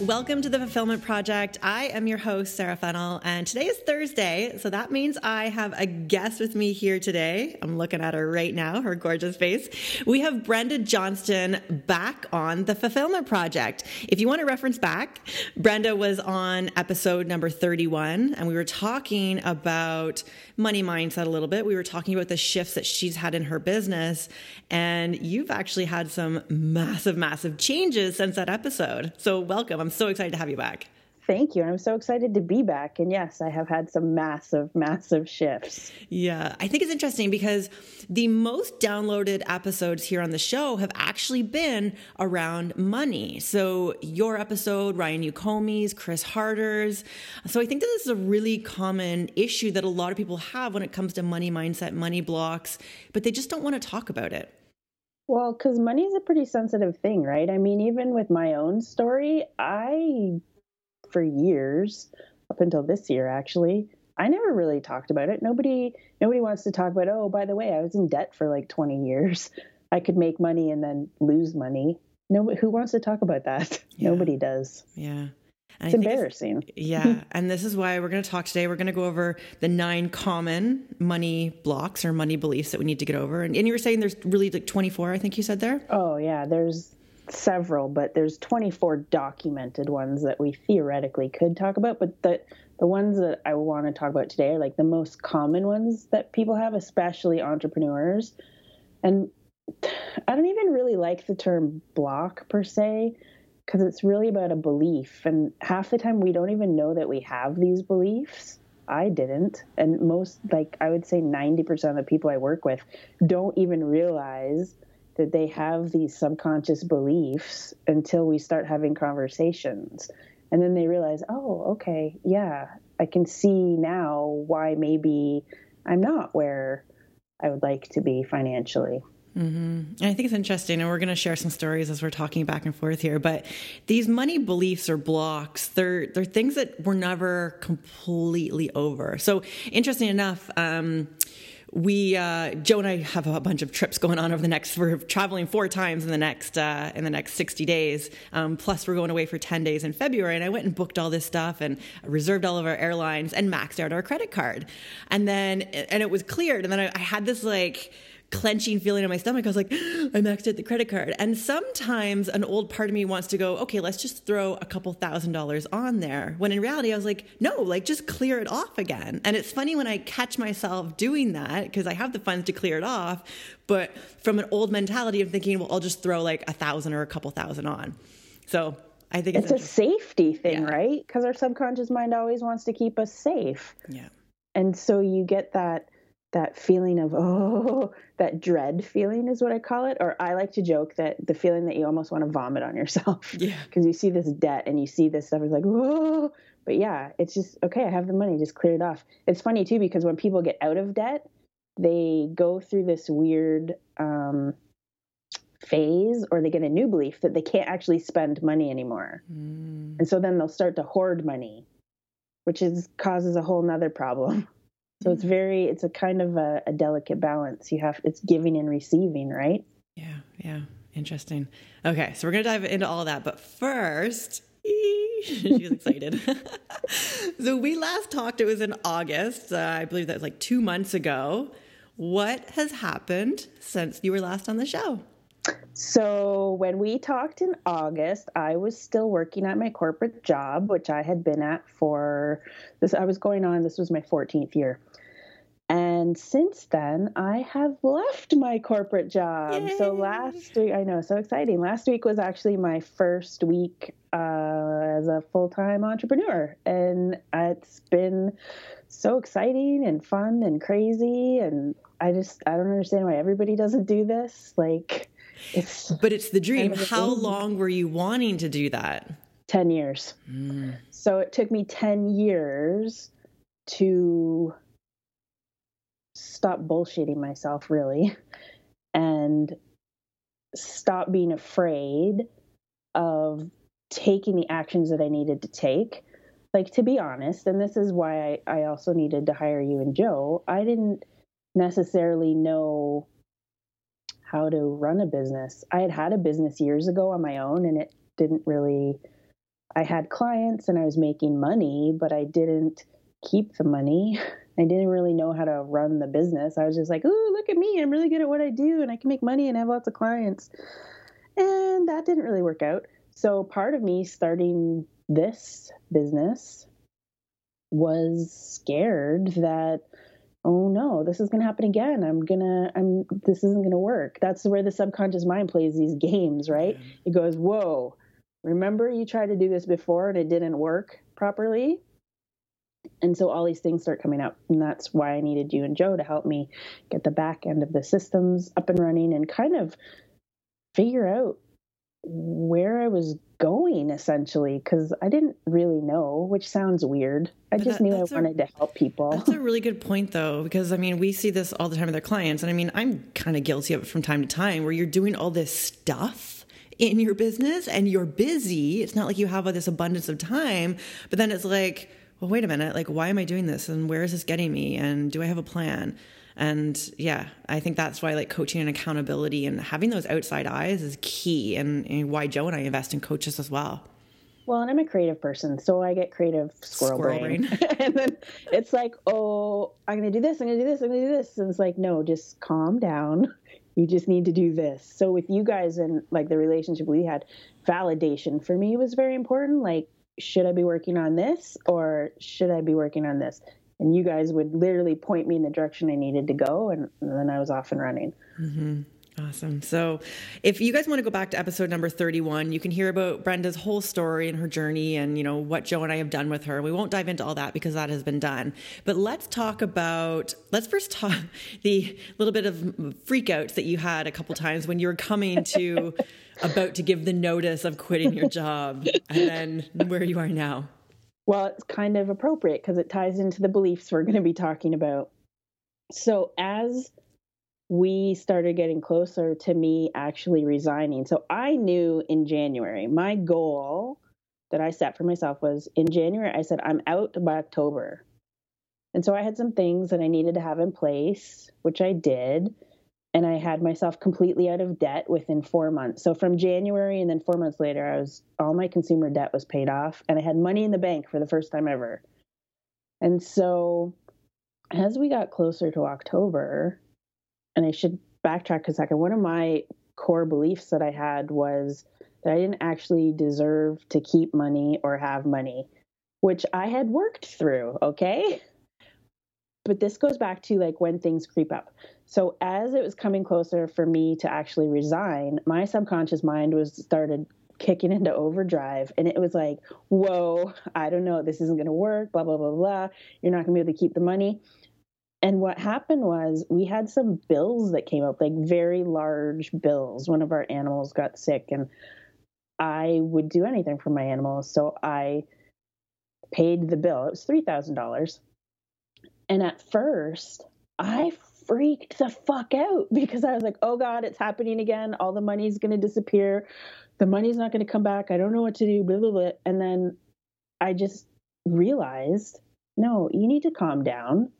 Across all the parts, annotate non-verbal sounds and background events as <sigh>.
Welcome to the Fulfillment Project. I am your host, Sarah Fennell, and today is Thursday, so that means I have a guest with me here today. I'm looking at her right now, her gorgeous face. We have Brenda Johnston back on the Fulfillment Project. If you want to reference back, Brenda was on episode number 31, and we were talking about money mindset a little bit. We were talking about the shifts that she's had in her business, and you've actually had some massive, massive changes since that episode. So, welcome. I'm so excited to have you back. Thank you. I'm so excited to be back. And yes, I have had some massive, <laughs> massive shifts. Yeah. I think it's interesting because the most downloaded episodes here on the show have actually been around money. So your episode, Ryan Yokome's, Chris Harder's. So I think that this is a really common issue that a lot of people have when it comes to money mindset, money blocks, but they just don't want to talk about it. Well, because money is a pretty sensitive thing, right? I mean, even with my own story, I for years, up until this year actually. I never really talked about it. Nobody nobody wants to talk about, oh, by the way, I was in debt for like 20 years. <laughs> I could make money and then lose money. No, who wants to talk about that? <laughs> Yeah. Nobody does. Yeah. And it's embarrassing. It's, <laughs> yeah. and this is why we're going to talk today. We're going to go over the nine common money blocks or money beliefs that we need to get over. And, and you were saying there's really like 24, I think you said there? Oh, yeah. There's several, but there's 24 documented ones that we theoretically could talk about. But the the ones that I want to talk about today are like the most common ones that people have, especially entrepreneurs. And I don't even really like the term block per se, because it's really about a belief. And half the time we don't even know that we have these beliefs. I didn't. And most, like, I would say 90% of the people I work with don't even realize that they have these subconscious beliefs until we start having conversations. And then they realize, oh, okay, yeah, I can see now why maybe I'm not where I would like to be financially. Mm-hmm. I think it's interesting, and we're going to share some stories as we're talking back and forth here. But these money beliefs or blocks, they're they're things that we're never completely over. So interesting enough, um, we uh, Joe and I have a bunch of trips going on over the next. We're traveling four times in the next uh, in the next sixty days. Um, plus, we're going away for ten days in February. And I went and booked all this stuff and reserved all of our airlines and maxed out our credit card. And then and it was cleared. And then I, I had this like clenching feeling in my stomach. I was like, <gasps> I maxed out the credit card. And sometimes an old part of me wants to go, okay, let's just throw a couple thousand dollars on there. When in reality, I was like, no, like just clear it off again. And it's funny when I catch myself doing that because I have the funds to clear it off. But from an old mentality of thinking, well, I'll just throw like a thousand or a couple thousand on. So I think it's, it's a safety thing, yeah. right? Because our subconscious mind always wants to keep us safe. Yeah. And so you get that that feeling of oh <laughs> that dread feeling is what i call it. Or i like to joke that the feeling that you almost want to vomit on yourself. <laughs> Yeah. Because you see this debt and you see this stuff it's like oh. But yeah it's just okay i have the money just clear it off. It's funny too because when people get out of debt they go through this weird um, phase or they get a new belief that they can't actually spend money anymore. Mm. and so then they'll start to hoard money which is causes a whole nother problem <laughs> so it's very, it's a kind of a, a delicate balance. You have, it's giving and receiving, right? Yeah, yeah. Interesting. Okay, so we're going to dive into all that. But first, <laughs> she's excited. <laughs> so we last talked, it was in August. Uh, I believe that was like two months ago. What has happened since you were last on the show? So, when we talked in August, I was still working at my corporate job, which I had been at for this. I was going on, this was my 14th year. And since then, I have left my corporate job. Yay. So last week, I know, so exciting. Last week was actually my first week uh, as a full time entrepreneur. And it's been so exciting and fun and crazy. And I just, I don't understand why everybody doesn't do this. Like, it's but it's the dream. How long were you wanting to do that? 10 years. So it took me 10 years to stop bullshitting myself, really, and stop being afraid of taking the actions that I needed to take. Like, to be honest, and this is why I, I also needed to hire you and Joe, I didn't necessarily know how to run a business. I had had a business years ago on my own, and it didn't really I had clients and I was making money, but I didn't keep the money. <laughs> I didn't really know how to run the business. I was just like, "Ooh, look at me. I'm really good at what I do and I can make money and have lots of clients." And that didn't really work out. So part of me starting this business was scared that oh no, this is going to happen again. I'm going to I'm this isn't going to work. That's where the subconscious mind plays these games, right? It goes, "Whoa, remember you tried to do this before and it didn't work properly and so all these things start coming up and that's why i needed you and joe to help me get the back end of the systems up and running and kind of figure out where i was going essentially because i didn't really know which sounds weird i But just that- knew i a- wanted to help people That's a really good point, though, because I mean, we see this all the time with our clients. And I mean, I'm kind of guilty of it from time to time where you're doing all this stuff in your business and you're busy. It's not like you have all this abundance of time, but then it's like, well, wait a minute, like, why am I doing this? And where is this getting me? And do I have a plan? And yeah, I think that's why like coaching and accountability and having those outside eyes is key and, and why Joe and I invest in coaches as well. Well, and I'm a creative person, so I get creative squirrel, Squirrel brain. brain. <laughs> and then it's like, oh, I'm going to do this, I'm going to do this, I'm going to do this. And it's like, no, just calm down. <laughs> You just need to do this. So with you guys and like the relationship we had, validation for me was very important. Like, should I be working on this or should I be working on this? And you guys would literally point me in the direction I needed to go, and, and then I was off and running. Mm-hmm. Awesome. So, if you guys want to go back to episode number 31, you can hear about Brenda's whole story and her journey and, you know, what Joe and I have done with her. We won't dive into all that because that has been done. But let's talk about, let's first talk <laughs> the little bit of freakouts that you had a couple times when you were coming to, <laughs> about to give the notice of quitting your job and then where you are now. Well, it's kind of appropriate because it ties into the beliefs we're going to be talking about. So, as we started getting closer to me actually resigning, so I knew in January, my goal that I set for myself was in January, I said, I'm out by October. And so I had some things that I needed to have in place, which I did. And I had myself completely out of debt within four months. So from January and then four months later, I was all my consumer debt was paid off and I had money in the bank for the first time ever. And so as we got closer to October, and I should backtrack a second, one of my core beliefs that I had was that I didn't actually deserve to keep money or have money, which I had worked through, okay? But this goes back to like when things creep up. So as it was coming closer for me to actually resign, my subconscious mind was started kicking into overdrive and it was like, whoa, I don't know, this isn't gonna work, blah, blah, blah, blah. You're not gonna be able to keep the money. And what happened was we had some bills that came up, like very large bills. One of our animals got sick and I would do anything for my animals. So I paid the bill. It was $3,000. And at first, I freaked the fuck out because I was like, oh God, it's happening again. All the money's going to disappear. The money's not going to come back. I don't know what to do, blah, blah, blah. And then I just realized no, you need to calm down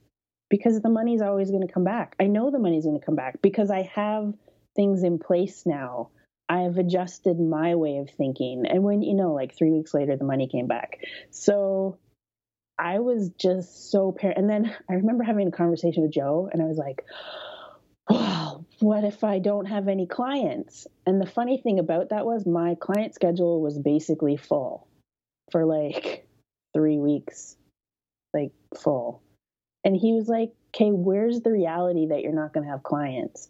because the money's always going to come back. I know the money's going to come back because I have things in place now. I have adjusted my way of thinking. And when, you know, like three weeks later, the money came back. So I was just so par And then I remember having a conversation with Joe, and I was like, wow, what if I don't have any clients? And the funny thing about that was my client schedule was basically full for like three weeks, like full. And he was like, okay, where's the reality that you're not going to have clients?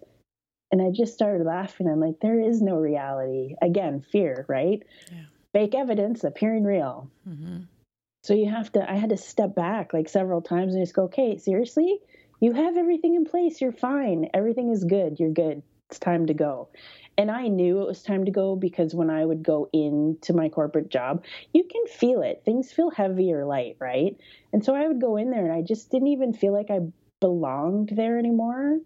And I just started laughing. I'm like, there is no reality. Again, fear, right? Yeah. Fake evidence appearing real. Mm-hmm. So you have to, I had to step back like several times and just go, okay, seriously? You have everything in place. You're fine. Everything is good. You're good. It's time to go. And I knew it was time to go because when I would go into my corporate job, you can feel it. Things feel heavy or light, right? And so I would go in there and I just didn't even feel like I belonged there anymore.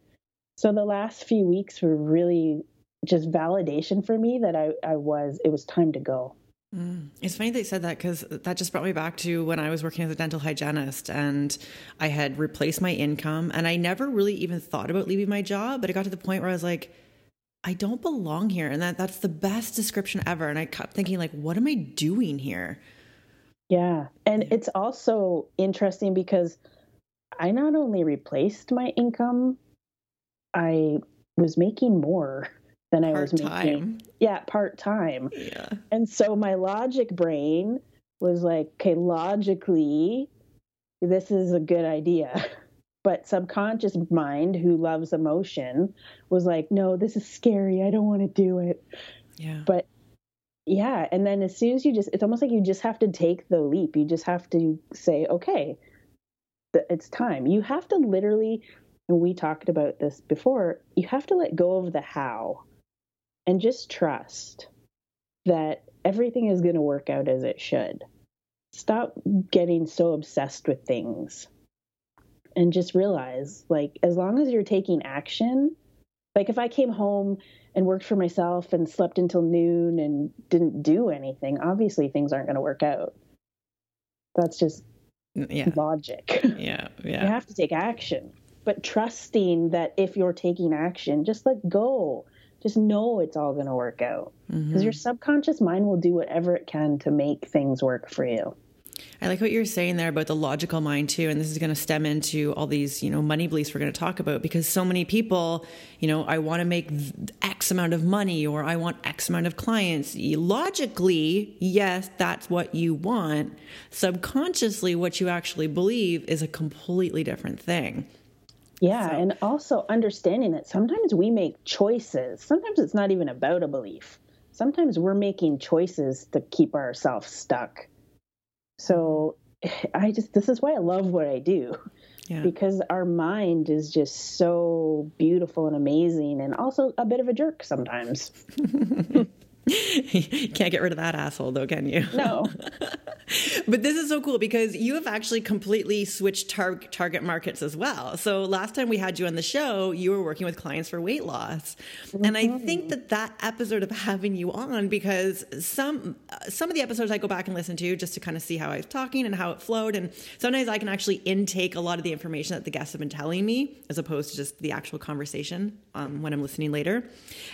So the last few weeks were really just validation for me that I, I was, it was time to go. Mm. It's funny they said that because that just brought me back to when I was working as a dental hygienist and I had replaced my income and I never really even thought about leaving my job, but it got to the point where I was like, I don't belong here. And that that's the best description ever. And I kept thinking, like, what am I doing here? Yeah. And it's also interesting because I not only replaced my income, I was making more than I was making. Yeah, part time. Yeah. And so my logic brain was like, okay, logically, this is a good idea. <laughs> But subconscious mind, who loves emotion, was like, no, this is scary. I don't want to do it. Yeah. But yeah. And then as soon as you just, it's almost like you just have to take the leap. You just have to say, okay, it's time. You have to literally, and we talked about this before, you have to let go of the how and just trust that everything is going to work out as it should. Stop getting so obsessed with things and just realize like as long as you're taking action like if i came home and worked for myself and slept until noon and didn't do anything obviously things aren't going to work out. That's just yeah. logic. <laughs> Yeah yeah. You have to take action. But trusting that if you're taking action just let go just know it's all going to work out because mm-hmm. your subconscious mind will do whatever it can to make things work for you I like what you're saying there about the logical mind too, and this is going to stem into all these, you know, money beliefs we're going to talk about because so many people, you know, I want to make X amount of money or I want X amount of clients. Logically, yes, that's what you want. Subconsciously, what you actually believe is a completely different thing. Yeah, so. and also understanding that sometimes we make choices. Sometimes it's not even about a belief. Sometimes we're making choices to keep ourselves stuck so <sighs> I just, this is why I love what I do. Yeah. Because our mind is just so beautiful and amazing and also a bit of a jerk sometimes. <laughs> you <laughs> can't get rid of that asshole though, can you? No. <laughs> but this is so cool because you have actually completely switched tar- target markets as well. So last time we had you on the show, you were working with clients for weight loss. Mm-hmm. And I think mm-hmm. that that episode of having you on because some some of the episodes I go back and listen to just to kind of see how I was talking and how it flowed and sometimes I can actually intake a lot of the information that the guests have been telling me as opposed to just the actual conversation um, when I'm listening later.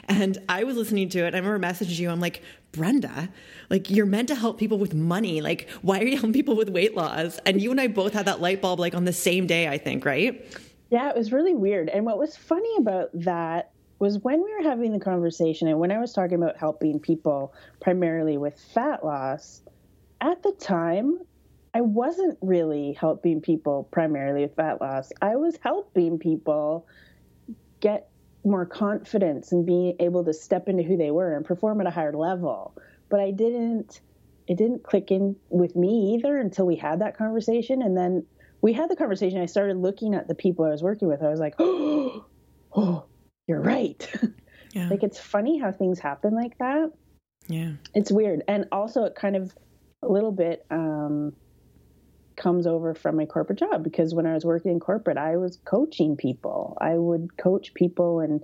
And I was listening to it. I remember messaging you. I'm like, Brenda, like you're meant to help people with money. Like, why are you helping people with weight loss? And you and I both had that light bulb like on the same day, I think, right? Yeah, it was really weird. And what was funny about that was when we were having the conversation and when I was talking about helping people primarily with fat loss, at the time, I wasn't really helping people primarily with fat loss. I was helping people get more confidence and being able to step into who they were and perform at a higher level. But I didn't it didn't click in with me either until we had that conversation and then we had the conversation I started looking at the people I was working with. I was like, "Oh, <gasps> oh you're right." <laughs> Yeah. like it's funny how things happen like that. Yeah. It's weird. And also it kind of a little bit um comes over from my corporate job because when I was working in corporate, I was coaching people. I would coach people and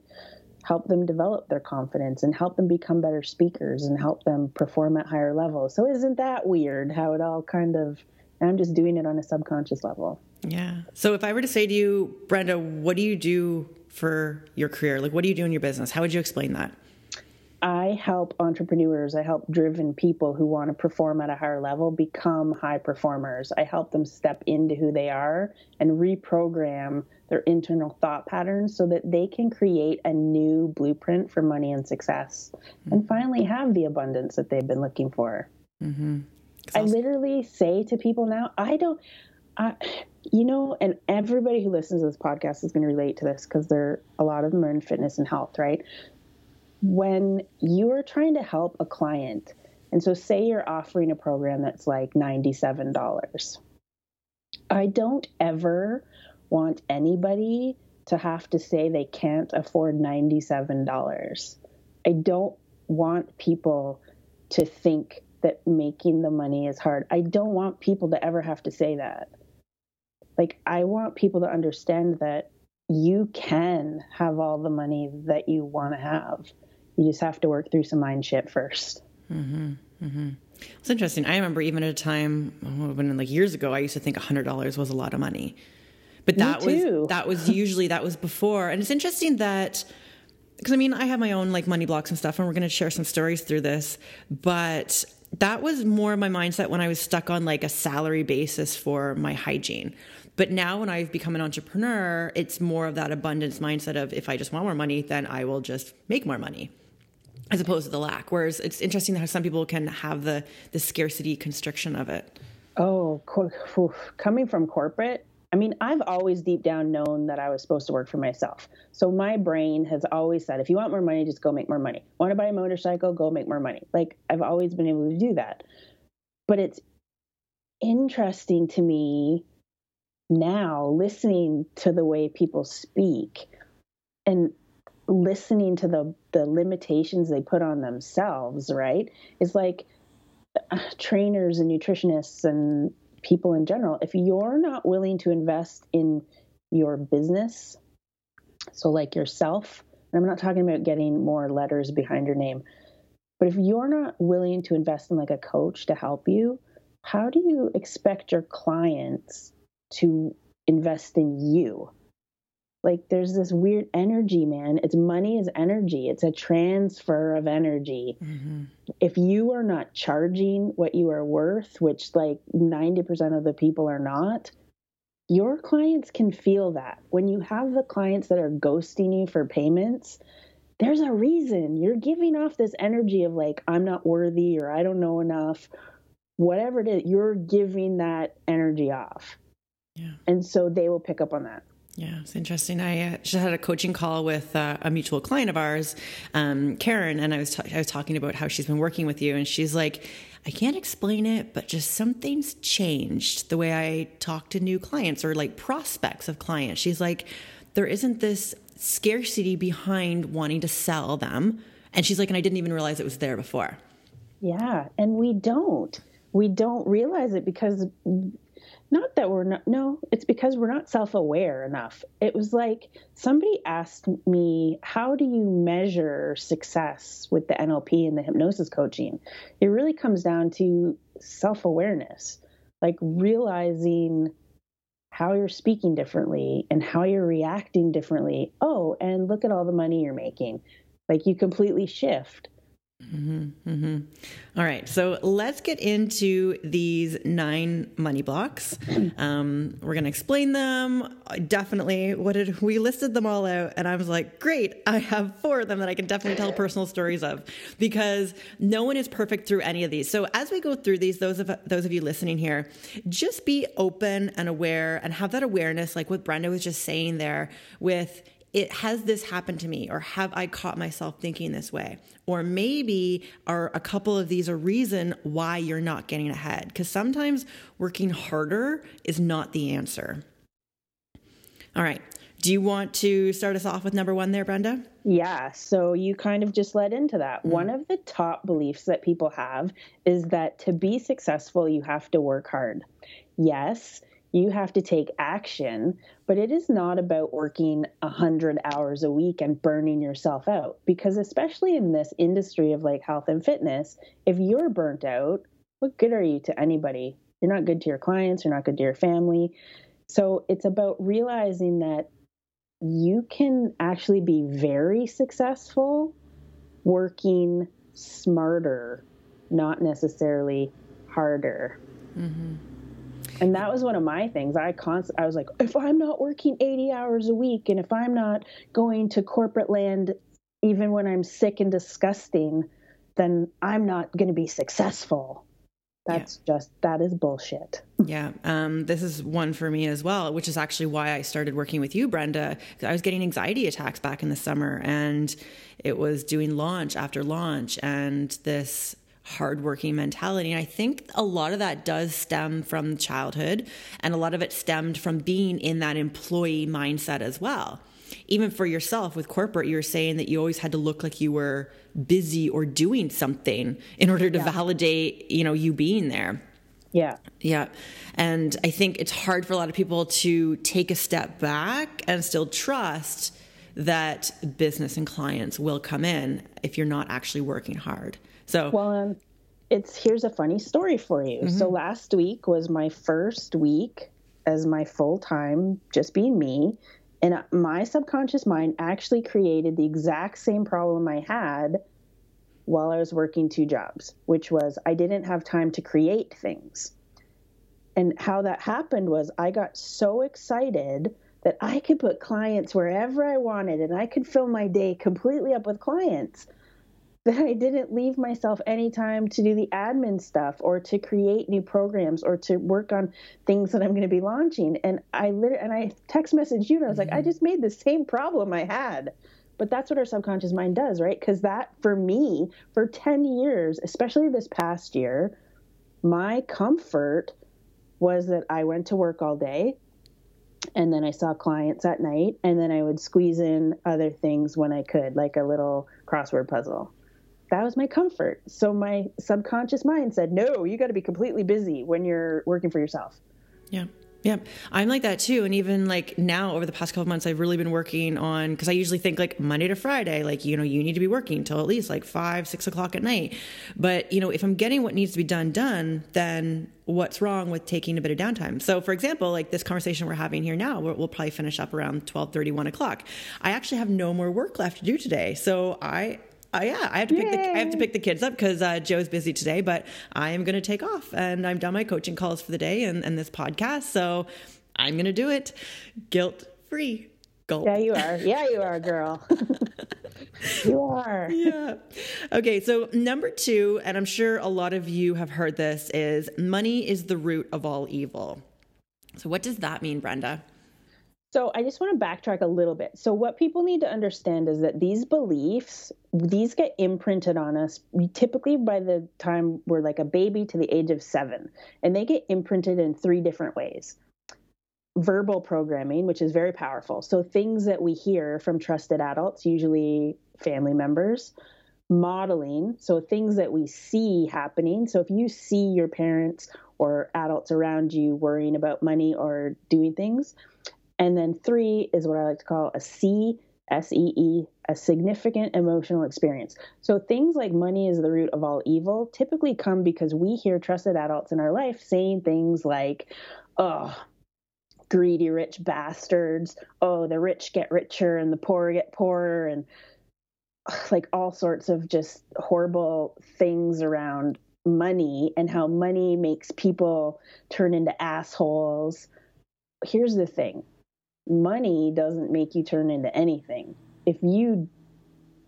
help them develop their confidence and help them become better speakers and help them perform at higher levels. So isn't that weird how it all kind of I'm just doing it on a subconscious level. Yeah. So if I were to say to you, Brenda, what do you do for your career? Like what do you do in your business? How would you explain that? I help entrepreneurs, I help driven people who want to perform at a higher level become high performers. I help them step into who they are and reprogram their internal thought patterns so that they can create a new blueprint for money and success mm-hmm. and finally have the abundance that they've been looking for. Mm-hmm. I literally say to people now, I don't, I, you know, and everybody who listens to this podcast is going to relate to this because they're a lot of them are in fitness and health, right? When you are trying to help a client, and so say you're offering a program that's like $97, I don't ever want anybody to have to say they can't afford $97. I don't want people to think that making the money is hard. I don't want people to ever have to say that. Like, I want people to understand that you can have all the money that you want to have. You just have to work through some mind shit 1st mm-hmm, mm-hmm. It's interesting. I remember even at a time when like years ago, I used to think hundred dollars was a lot of money, but that was that was usually that was before. And it's interesting that because I mean I have my own like money blocks and stuff, and we're going to share some stories through this. But that was more my mindset when I was stuck on like a salary basis for my hygiene. But now when I've become an entrepreneur, it's more of that abundance mindset of if I just want more money, then I will just make more money as opposed to the lack. Whereas it's interesting how some people can have the the scarcity constriction of it. Oh, coming from corporate, I mean, I've always deep down known that I was supposed to work for myself. So my brain has always said, if you want more money, just go make more money. Want to buy a motorcycle? Go make more money. Like I've always been able to do that. But it's interesting to me now listening to the way people speak and listening to the the limitations they put on themselves right is like uh, trainers and nutritionists and people in general if you're not willing to invest in your business so like yourself and i'm not talking about getting more letters behind your name but if you're not willing to invest in like a coach to help you how do you expect your clients to invest in you. Like there's this weird energy, man. It's money is energy. It's a transfer of energy. Mm-hmm. If you are not charging what you are worth, which like 90% of the people are not, your clients can feel that. When you have the clients that are ghosting you for payments, there's a reason. You're giving off this energy of like, I'm not worthy or I don't know enough. Whatever it is, you're giving that energy off. Yeah. And so they will pick up on that. Yeah, it's interesting. I uh, just had a coaching call with uh, a mutual client of ours, um, Karen, and I was I was talking about how she's been working with you, and she's like, I can't explain it, but just something's changed the way I talk to new clients or like prospects of clients. She's like, there isn't this scarcity behind wanting to sell them, and she's like, and I didn't even realize it was there before. Yeah, and we don't. We don't realize it because not that we're not no it's because we're not self-aware enough. It was like somebody asked me how do you measure success with the nlp and the hypnosis coaching? It really comes down to self-awareness like realizing how you're speaking differently and how you're reacting differently. Oh and look at all the money you're making. Like you completely shift Mm-hmm, mm-hmm. All right, so let's get into these nine money blocks. <clears throat> Um, we're going to explain them. Definitely, what did we listed them all out, and I was like, great, I have four of them that I can definitely tell personal stories of because no one is perfect through any of these. So as we go through these, those of those of you listening here, just be open and aware, and have that awareness, like what Brenda was just saying there, with it has this happened to me or have I caught myself thinking this way? Or maybe are a couple of these a reason why you're not getting ahead? Because sometimes working harder is not the answer. All right. Do you want to start us off with number one there, Brenda? Yeah. So you kind of just led into that. Mm. One of the top beliefs that people have is that to be successful, you have to work hard. Yes, you have to take action, but it is not about working 100 hours a week and burning yourself out. Because, especially in this industry of like health and fitness, if you're burnt out, what good are you to anybody? You're not good to your clients, you're not good to your family. So, it's about realizing that you can actually be very successful working smarter, not necessarily harder. Mm-hmm and that was one of my things. I const- i was like if i'm not working 80 hours a week and if i'm not going to corporate land even when i'm sick and disgusting then i'm not going to be successful. That's yeah. just that is bullshit. Yeah um, this is one for me as well which is actually why i started working with you brenda. I was getting anxiety attacks back in the summer and it was doing launch after launch and this hardworking mentality. And I think a lot of that does stem from childhood, and a lot of it stemmed from being in that employee mindset as well. even for yourself with corporate, you were saying that you always had to look like you were busy or doing something in order to yeah. validate, you know, you being there. Yeah. Yeah. And I think it's hard for a lot of people to take a step back and still trust that business and clients will come in if you're not actually working hard. So, well, um, it's here's a funny story for you. Mm-hmm. So, last week was my first week as my full time, just being me. And my subconscious mind actually created the exact same problem I had while I was working two jobs, which was I didn't have time to create things. And how that happened was I got so excited that I could put clients wherever I wanted and I could fill my day completely up with clients that I didn't leave myself any time to do the admin stuff or to create new programs or to work on things that I'm going to be launching. And I literally, and I text messaged you and I was mm-hmm. like, I mm-hmm. just made the same problem I had. But that's what our subconscious mind does, right? Because that, for me, for 10 years, especially this past year, my comfort was that I went to work all day and then I saw clients at night, and then I would squeeze in other things when I could, like a little crossword puzzle. That was my comfort. So my subconscious mind said, no, you got to be completely busy when you're working for yourself. Yeah. Yeah, I'm like that too. And even like now, over the past couple months, I've really been working on because I usually think like Monday to Friday, like, you know, you need to be working till at least like five, six o'clock at night. But, you know, if I'm getting what needs to be done, done, then what's wrong with taking a bit of downtime? So, for example, like this conversation we're having here now, we'll, probably finish up around 12 30, 1 o'clock. I actually have no more work left to do today. So I Oh yeah, I have to pick the I have to pick the kids up because uh, Joe's busy today, but I am going to take off and I'm done my coaching calls for the day and, and this podcast, so I'm going to do it guilt free. Gulp. Yeah, you are. Yeah, you are, girl. <laughs> you are. yeah. Okay, so number two, and I'm sure a lot of you have heard this, is money is the root of all evil. So what does that mean, Brenda? So I just want to backtrack a little bit. So what people need to understand is that these beliefs, these get imprinted on us typically by the time we're like a baby to the age of 7, and they get imprinted in three different ways. Verbal programming, which is very powerful. So things that we hear from trusted adults, usually family members, modeling, so things that we see happening. So if you see your parents or adults around you worrying about money or doing things, and then three is what I like to call a C S E E, a significant emotional experience. So things like money is the root of all evil typically come because we hear trusted adults in our life saying things like, oh, greedy rich bastards. Oh, the rich get richer and the poor get poorer. And like all sorts of just horrible things around money and how money makes people turn into assholes. Here's the thing money doesn't make you turn into anything. If you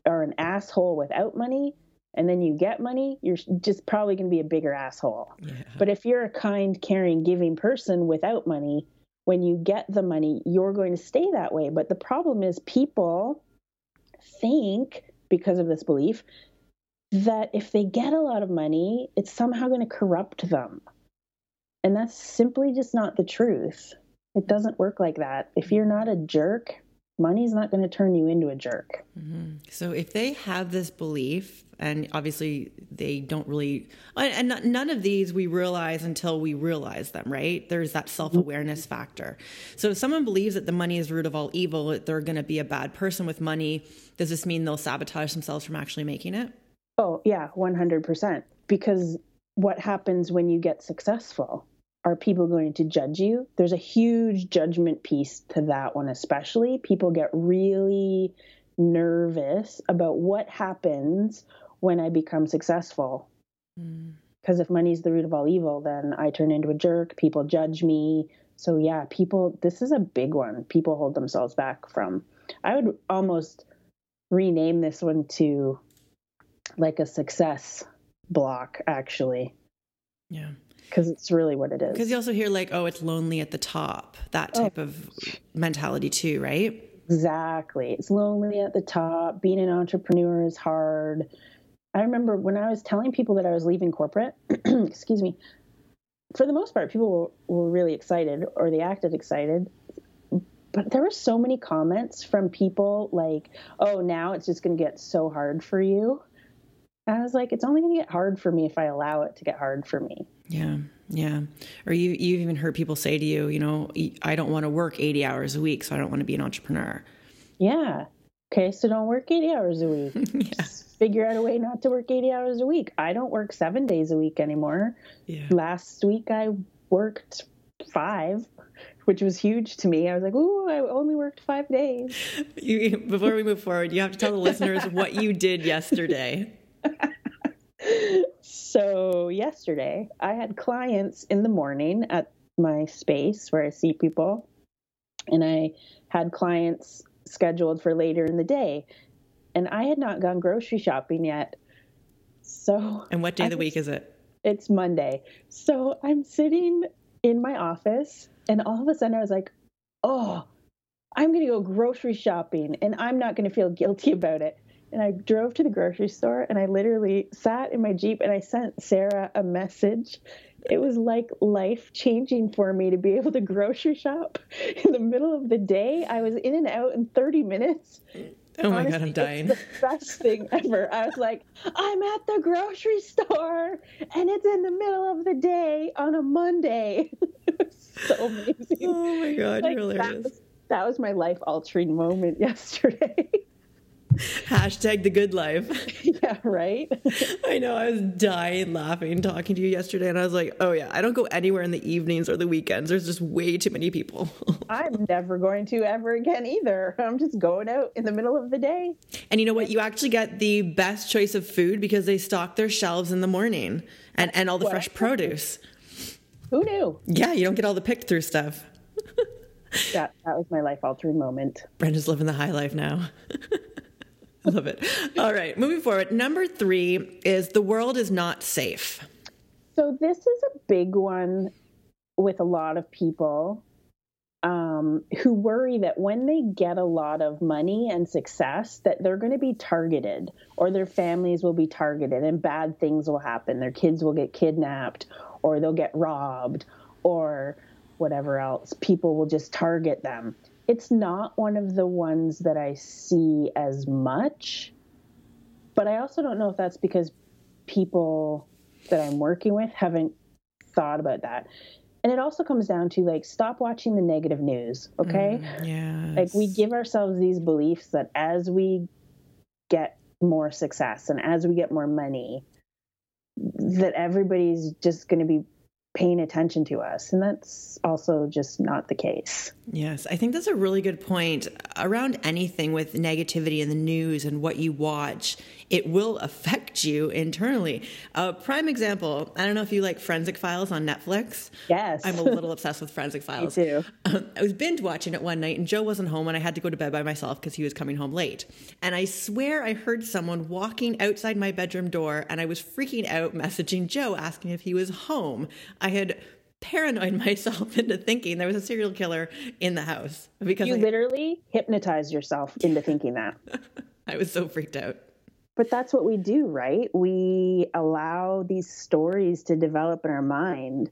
are an asshole without money and then you get money, you're just probably going to be a bigger asshole. Yeah. But if you're a kind, caring, giving person without money, when you get the money, you're going to stay that way. But the problem is, people think, because of this belief, that if they get a lot of money, it's somehow going to corrupt them. And that's simply just not the truth. It doesn't work like that. If you're not a jerk, money's not going to turn you into a jerk. Mm-hmm. So if they have this belief, and obviously they don't really, and none of these we realize until we realize them, right? There's that self awareness mm-hmm. factor. So if someone believes that the money is the root of all evil, that they're going to be a bad person with money, does this mean they'll sabotage themselves from actually making it? Oh, yeah, 100%. Because what happens when you get successful? Are people going to judge you? There's a huge judgment piece to that one, especially. People get really nervous about what happens when I become successful. Because mm. if money's the root of all evil, then I turn into a jerk, people judge me. So, yeah, people, this is a big one. People hold themselves back from. I would almost rename this one to like a success block, actually. Yeah because it's really what it is. Because you also hear like, oh, it's lonely at the top, that oh. type oh. of mentality too, right? Exactly. It's lonely at the top. Being an entrepreneur is hard. I remember when I was telling people that I was leaving corporate, <clears throat> excuse me, for the most part, people were, were really excited or they acted excited. but there were so many comments from people like, "Oh, now it's just going to get so hard for you." And I was like, "It's only going to get hard for me if I allow it to get hard for me." Yeah, yeah. Or you, you've even heard people say to you, you know, I don't want to work eighty hours a week, so I don't want to be an entrepreneur. Yeah. Okay, so don't work eighty hours a week. <laughs> yeah. Figure out a way not to work eighty hours a week. I don't work seven days a week anymore. Yeah. Last week I worked five which was huge to me. I was like, "Ooh, I only worked five days." <laughs> You, before we move forward, you have to tell the <laughs> listeners what you did yesterday. So yesterday, I had clients in the morning at my space where I see people, and I had clients scheduled for later in the day, and I had not gone grocery shopping yet. So, and what day of the week is it? It's Monday. So I'm sitting in my office and all of a sudden I was like, oh, I'm going to go grocery shopping and I'm not going to feel guilty <laughs> about it. And I drove to the grocery store and I literally sat in my Jeep and I sent Sarah a message. It was like life changing for me to be able to grocery shop <laughs> in the middle of the day. I was in and out in 30 minutes. Oh my Honestly, god, I'm dying. the best thing <laughs> ever. I was like, I'm at the grocery store and it's in the middle of the day on a Monday. <laughs> it was so amazing. Oh my god, like, hilarious. That was, that was my life altering moment yesterday. <laughs> Hashtag the good life. <laughs> yeah, right. <laughs> I know. I was dying laughing talking to you yesterday, and I was like, "Oh yeah, I don't go anywhere in the evenings or the weekends. There's just way too many people." I'm never going to ever again either. I'm just going out in the middle of the day. And you know what? You actually get the best choice of food because they stock their shelves in the morning and and all the what? fresh produce. Who knew? Yeah, you don't get all the picked through stuff. that that was my life altering moment. Brenda's living the high life now. <laughs> Love it. All right, moving forward. Number three is the world is not safe. So this is a big one with a lot of people um, who worry that when they get a lot of money and success, that they're going to be targeted, or their families will be targeted, and bad things will happen. Their kids will get kidnapped, or they'll get robbed, or whatever else. People will just target them it's not one of the ones that I see as much. But I also don't know if that's because people that I'm working with haven't thought about that. And it also comes down to like stop watching the negative news, okay? Mm, yeah. Like we give ourselves these beliefs that as we get more success and as we get more money that everybody's just going to be paying attention to us. And that's also just not the case. Yes, I think that's a really good point. Around anything with negativity in the news and what you watch, it will affect <laughs> you internally. A prime example I don't know if you like Forensic Files on Netflix. Yes. I'm a <laughs> little obsessed with Forensic Files. Me too. Um, I was binge watching it one night and Joe wasn't home and I had to go to bed by myself because he was coming home late. And I swear I heard someone walking outside my bedroom door and I was freaking out, messaging Joe asking if he was home. I had paranoid <laughs> myself into thinking there was a serial killer in the house because you I, literally hypnotized yourself into thinking that. <laughs> I was so freaked out. But that's what we do, right? We allow these stories to develop in our mind.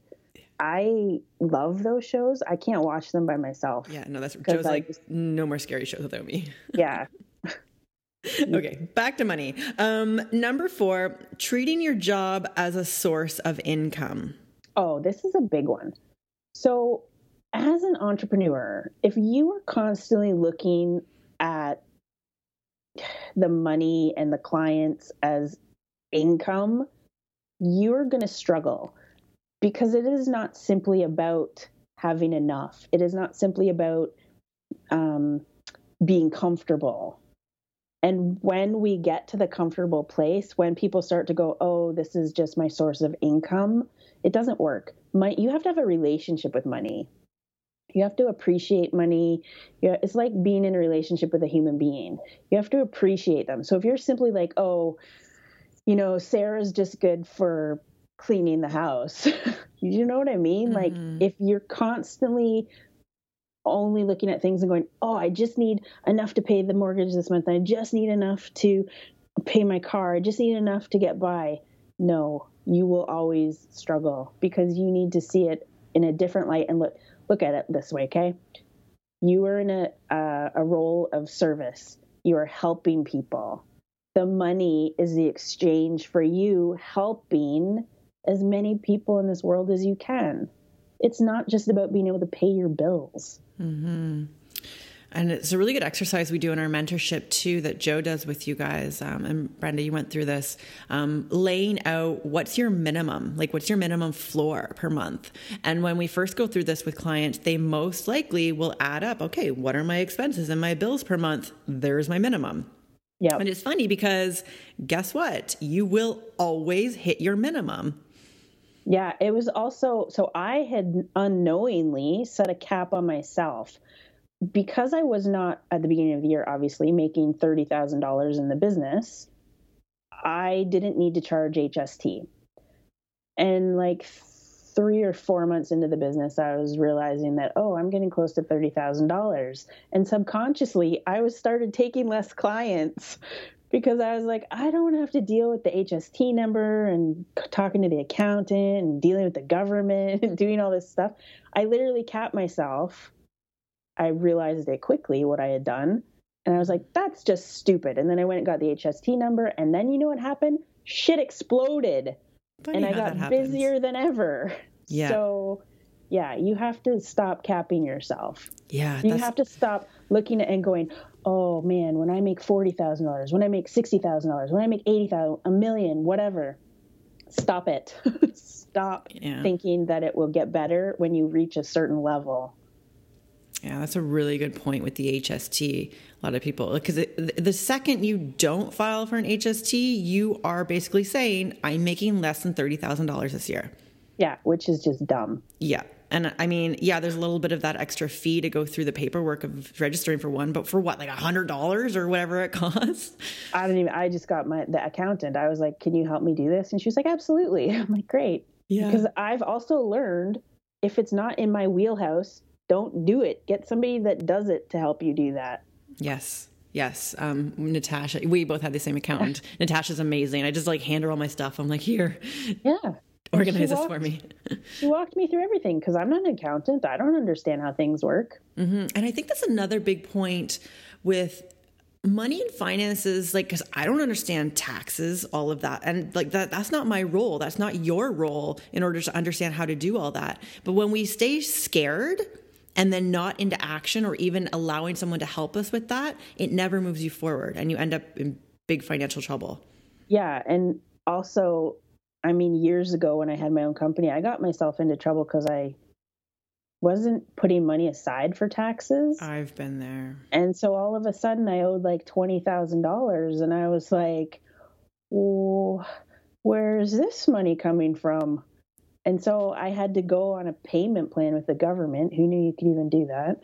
I love those shows. I can't watch them by myself. Yeah, no, that's Joe's I like no more scary shows without me. <laughs> Yeah. okay, back to money. Um, number four, treating your job as a source of income. Oh, this is a big one. So, as an entrepreneur, if you are constantly looking at the money and the clients as income, you're going to struggle because it is not simply about having enough. It is not simply about um, being comfortable. And when we get to the comfortable place, when people start to go, oh, this is just my source of income, it doesn't work. My, you have to have a relationship with money you have to appreciate money. It's like being in a relationship with a human being. You have to appreciate them. So if you're simply like, oh, you know, Sarah's just good for cleaning the house, <laughs> you know what I mean? Mm-hmm. Like if you're constantly only looking at things and going, oh, I just need enough to pay the mortgage this month. I just need enough to pay my car. I just need enough to get by. No, you will always struggle because you need to see it in a different light and look look at it this way, okay? You are in a, uh, a role of service. You are helping people. The money is the exchange for you helping as many people in this world as you can. It's not just about being able to pay your bills. Mm-hmm. And it's a really good exercise we do in our mentorship too that Joe does with you guys. Um, and Brenda, you went through this, um, laying out what's your minimum, like what's your minimum floor per month. And when we first go through this with clients, they most likely will add up, okay, what are my expenses and my bills per month? There's my minimum. Yeah. And it's funny because guess what? You will always hit your minimum. Yeah, it was also so I had unknowingly set a cap on myself. Because I was not at the beginning of the year, obviously making thirty thousand dollars in the business. I didn't need to charge HST, and like three or four months into the business, I was realizing that oh, I'm getting close to thirty thousand dollars, and subconsciously, I was started taking less clients because I was like, I don't have to deal with the HST number and talking to the accountant and dealing with the government <laughs> and doing all this stuff. I literally capped myself I realized it quickly what I had done. And I was like, that's just stupid. And then I went and got the HST number. And then you know what happened? Shit exploded. Funny and I got busier than ever. Yeah. So, yeah, you have to stop capping yourself. Yeah. You have to stop looking at and going, oh man, when I make $40,000, when I make $60,000, when I make 80,000, a million, whatever, stop it. <laughs> stop yeah. thinking that it will get better when you reach a certain level. Yeah, that's a really good point with the HST. A lot of people, because the second you don't file for an HST, you are basically saying, I'm making less than $30,000 this year. Yeah, which is just dumb. Yeah. And I mean, yeah, there's a little bit of that extra fee to go through the paperwork of registering for one, but for what, like a hundred dollars or whatever it <laughs> costs? I don't even. I just got my the accountant. I was like, "Can you help me do this?" And she was like, "Absolutely." <laughs> I'm like, "Great." Yeah. Because I've also learned if it's not in my wheelhouse, don't do it. Get somebody that does it to help you do that. Yes. Yes. Um, Natasha, we both had the same accountant. <laughs> Natasha's amazing. I just like hand her all my stuff. I'm like, here. Yeah. Organize this for me. she walked me through everything because I'm not an accountant. I don't understand how things work. Mm-hmm. And I think that's another big point with money and finances like because i don't understand taxes all of that and like that that's not my role that's not your role in order to understand how to do all that but when we stay scared and then not into action or even allowing someone to help us with that, it never moves you forward and you end up in big financial trouble. Yeah. And also, I mean, years ago when I had my own company, I got myself into trouble because I wasn't putting money aside for taxes. I've been there. And so all of a sudden I owed like $20,000 and I was like, well, where's this money coming from? And so I had to go on a payment plan with the government. Who knew you could even do that?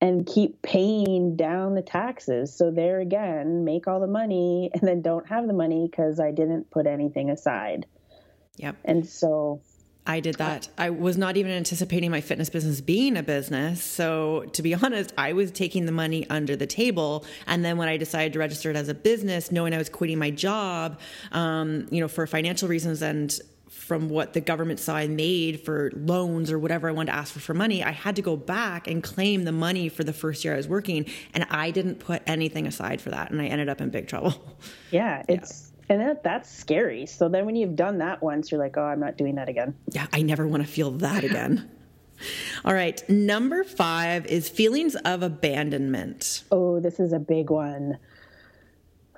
And keep paying down the taxes. So there again, make all the money and then don't have the money because I didn't put anything aside. Yep. And so I did that. I was not even anticipating my fitness business being a business. So, to be <laughs> honest, I was taking the money under the table. And then when I decided to register it as a business, knowing I was quitting my job, um, you know, for financial reasons and from what the government saw I made for loans or whatever I wanted to ask for for money, I had to go back and claim the money for the first year I was working. And I didn't put anything aside for that. And I ended up in big trouble. <laughs> Yeah, it's. Yeah. And that, that's scary. So then when you've done that once, you're like, oh, I'm not doing that again. Yeah, I never want to feel that again. All right. Number five is feelings of abandonment. Oh, this is a big one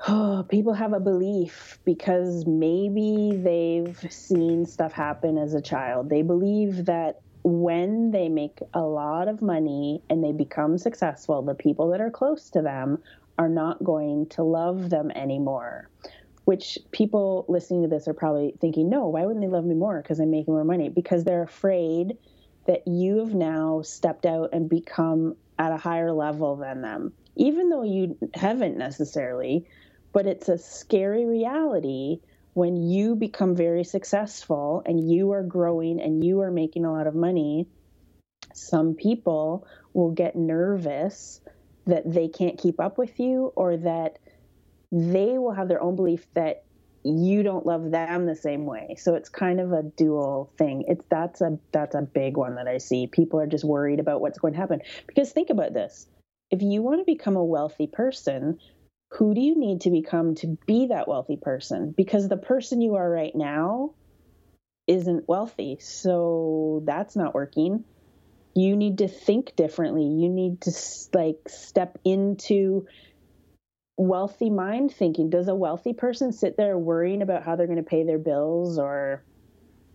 oh, <sighs> people have a belief because maybe they've seen stuff happen as a child. They believe that when they make a lot of money and they become successful, the people that are close to them are not going to love them anymore. Which people listening to this are probably thinking, no, why wouldn't they love me more? Because I'm making more money. Because they're afraid that you have now stepped out and become at a higher level than them. Even though you haven't necessarily, but it's a scary reality when you become very successful and you are growing and you are making a lot of money. Some people will get nervous that they can't keep up with you or that they will have their own belief that you don't love them the same way. So it's kind of a dual thing. It's that's a that's a big one that I see. People are just worried about what's going to happen. Because think about this. If you want to become a wealthy person, who do you need to become to be that wealthy person? Because the person you are right now isn't wealthy. So that's not working. You need to think differently. You need to like step into wealthy mind thinking. Does a wealthy person sit there worrying about how they're going to pay their bills or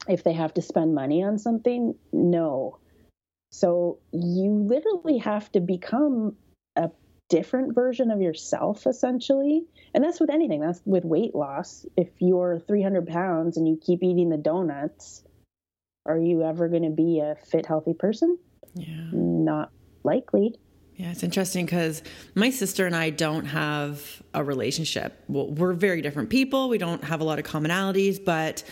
if they have to spend money on something? No. So you literally have to become a different version of yourself, essentially. And that's with anything. That's with weight loss. If you're 300 pounds and you keep eating the donuts, are you ever going to be a fit, healthy person? Yeah. Not likely. Yeah, it's interesting because my sister and I don't have a relationship. Well, we're very different people. We don't have a lot of commonalities, but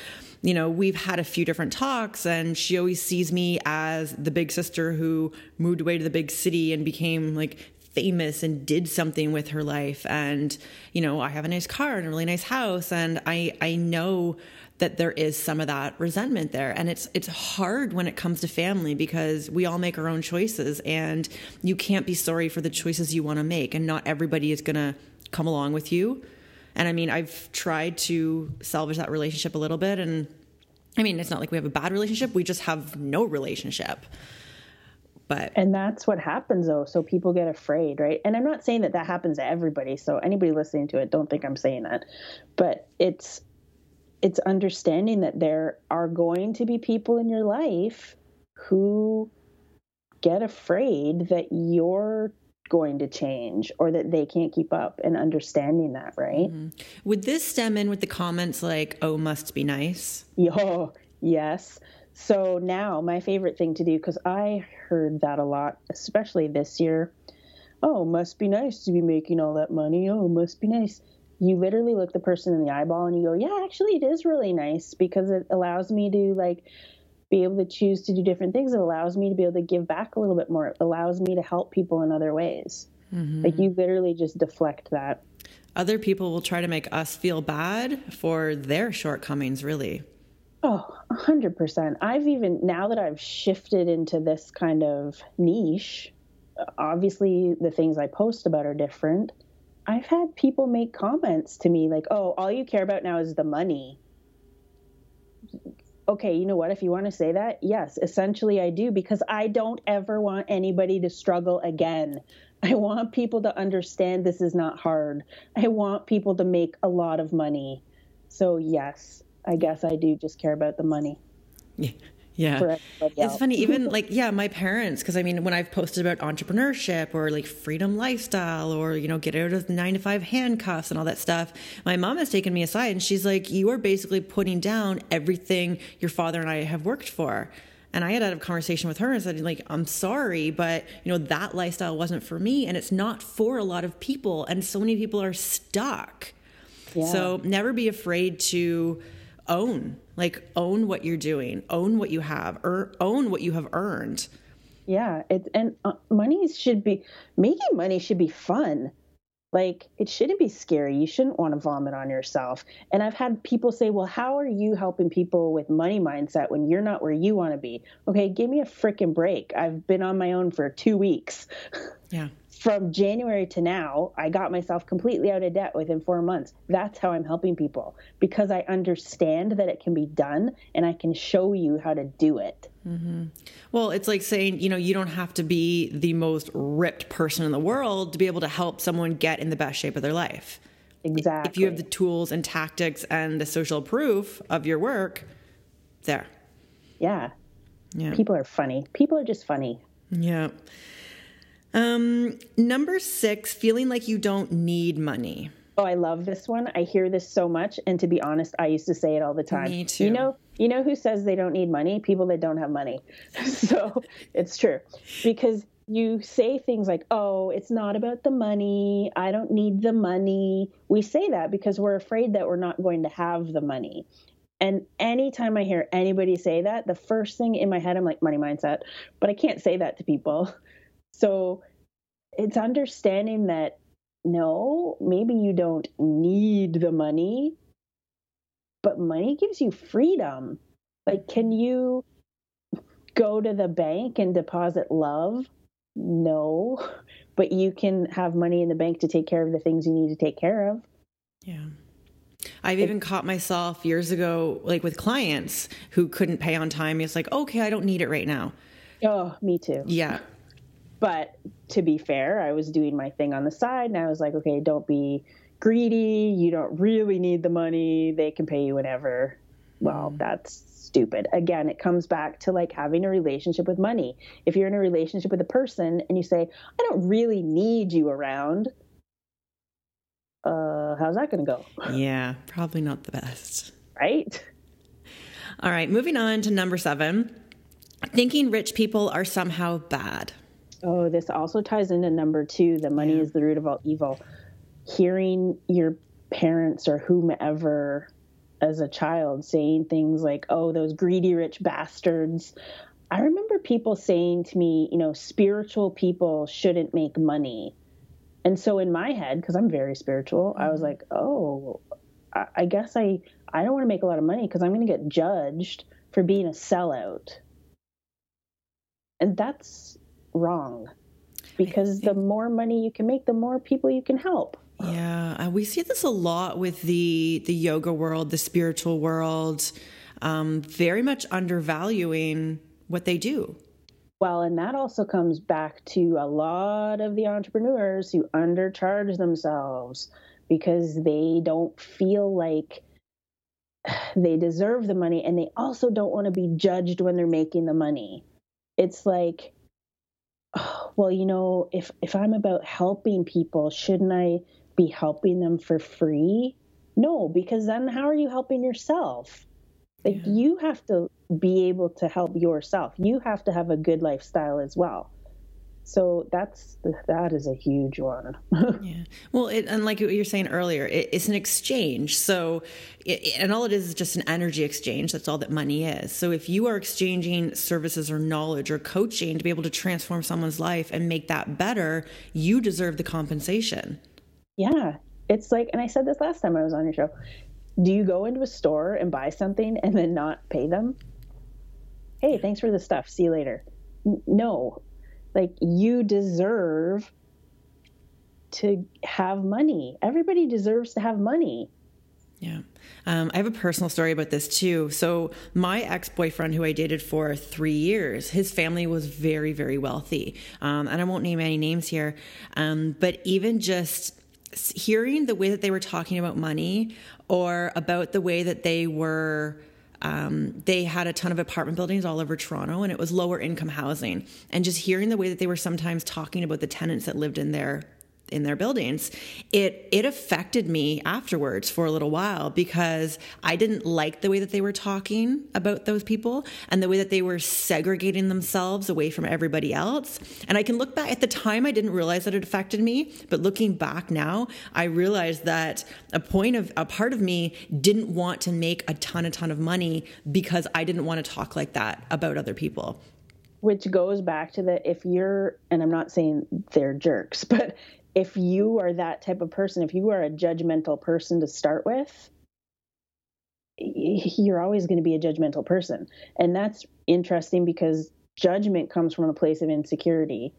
you know, we've had a few different talks, and she always sees me as the big sister who moved away to the big city and became like famous and did something with her life. And you know, I have a nice car and a really nice house, and I I know that there is some of that resentment there. And it's it's hard when it comes to family because we all make our own choices and you can't be sorry for the choices you want to make and not everybody is going to come along with you. And i mean i've tried to salvage that relationship a little bit and i mean it's not like we have a bad relationship we just have no relationship. But and that's what happens though. So people get afraid right? And i'm not saying that that happens to everybody. So anybody listening to it don't think i'm saying that. But it's it's understanding that there are going to be people in your life who get afraid that you're going to change or that they can't keep up and understanding that, right? Mm-hmm. Would this stem in with the comments like, oh, must be nice? Yo, yes. So now my favorite thing to do, because I heard that a lot, especially this year. Oh, must be nice to be making all that money. Oh, must be nice you literally look the person in the eyeball and you go, yeah, actually, it is really nice because it allows me to like be able to choose to do different things. It allows me to be able to give back a little bit more. It allows me to help people in other ways. Mm-hmm. Like you literally just deflect that. Other people will try to make us feel bad for their shortcomings, really. Oh, 100%. I've even, now that I've shifted into this kind of niche, obviously the things I post about are different I've had people make comments to me like, "Oh, all you care about now is the money." Okay, you know what? If you want to say that, yes, essentially I do because I don't ever want anybody to struggle again. I want people to understand this is not hard. I want people to make a lot of money. So, yes, I guess I do just care about the money. Yeah. Yeah. It's funny, even <laughs> like, yeah, my parents, because I mean, when I've posted about entrepreneurship or like freedom lifestyle or, you know, get out of nine to five handcuffs and all that stuff, my mom has taken me aside and she's like, you are basically putting down everything your father and I have worked for. And I had had a conversation with her and said, like, I'm sorry, but you know, that lifestyle wasn't for me and it's not for a lot of people. And so many people are stuck. Yeah. So never be afraid to own like own what you're doing own what you have or own what you have earned. Yeah it and uh, money should be making money should be fun. Like it shouldn't be scary. You shouldn't want to vomit on yourself. And i've had people say well how are you helping people with money mindset when you're not where you want to be? Okay give me a freaking break. I've been on my own for two weeks <laughs> yeah from January to now, I got myself completely out of debt within four months. That's how I'm helping people because I understand that it can be done and I can show you how to do it. Mm-hmm. Well, it's like saying, you know, you don't have to be the most ripped person in the world to be able to help someone get in the best shape of their life. Exactly. If you have the tools and tactics and the social proof of your work, there. Yeah. Yeah. People are funny. People are just funny. Yeah. Um, number six, feeling like you don't need money. Oh, I love this one. I hear this so much, and to be honest, I used to say it all the time. Me too. You know, you know who says they don't need money? People that don't have money. <laughs> so it's true because you say things like, "Oh, it's not about the money. I don't need the money." We say that because we're afraid that we're not going to have the money. And anytime I hear anybody say that, the first thing in my head, I'm like, money mindset. But I can't say that to people so it's understanding that no, maybe you don't need the money, but money gives you freedom. Like, can you go to the bank and deposit love? No, but you can have money in the bank to take care of the things you need to take care of. Yeah. I've even caught myself years ago, like with clients who couldn't pay on time. It's like, okay, I don't need it right now. Oh, me too. Yeah. But to be fair, I was doing my thing on the side and I was like, okay, don't be greedy. You don't really need the money. They can pay you whenever. Well, mm. that's stupid. Again, it comes back to like having a relationship with money. If you're in a relationship with a person and you say, I don't really need you around, uh, how's that going to go? <laughs> Yeah, probably not the best. Right? All right, moving on to number seven thinking rich people are somehow bad. Oh, this also ties into number two the money yeah. is the root of all evil. Hearing your parents or whomever as a child saying things like, oh, those greedy rich bastards. I remember people saying to me, you know, spiritual people shouldn't make money. And so in my head, because I'm very spiritual, I was mm-hmm. like, oh, I guess I I don't want to make a lot of money because I'm going to get judged for being a sellout. And that's wrong because the more money you can make, the more people you can help. Yeah, we see this a lot with the the yoga world, the spiritual world, um, very much undervaluing what they do. Well, and that also comes back to a lot of the entrepreneurs who undercharge themselves because they don't feel like <sighs> they deserve the money and they also don't want to be judged when they're making the money. It's like, oh, <sighs> well, you know, if if I'm about helping people, shouldn't I be helping them for free? No, because then how are you helping yourself? Like yeah. you have to be able to help yourself. You have to have a good lifestyle as well. So that's that is a huge one. <laughs> yeah. Well, it, and like what you're saying earlier, it, it's an exchange. So, it, and all it is is just an energy exchange. That's all that money is. So, if you are exchanging services or knowledge or coaching to be able to transform someone's life and make that better, you deserve the compensation. Yeah, it's like, and I said this last time I was on your show do you go into a store and buy something and then not pay them? Hey, thanks for the stuff. See you later. No, like you deserve to have money. Everybody deserves to have money. Yeah. Um, I have a personal story about this too. So, my ex boyfriend, who I dated for three years, his family was very, very wealthy. Um, and I won't name any names here. Um, but even just hearing the way that they were talking about money or about the way that they were um, they had a ton of apartment buildings all over Toronto and it was lower income housing. And just hearing the way that they were sometimes talking about the tenants that lived in there in their buildings, it it affected me afterwards for a little while because I didn't like the way that they were talking about those people and the way that they were segregating themselves away from everybody else. And I can look back at the time I didn't realize that it affected me, but looking back now, I realized that a point of a part of me didn't want to make a ton a ton of money because I didn't want to talk like that about other people which goes back to the if you're and i'm not saying they're jerks <laughs> but if you are that type of person, if you are a judgmental person to start with, you're always going to be a judgmental person. And that's interesting because judgment comes from a place of insecurity.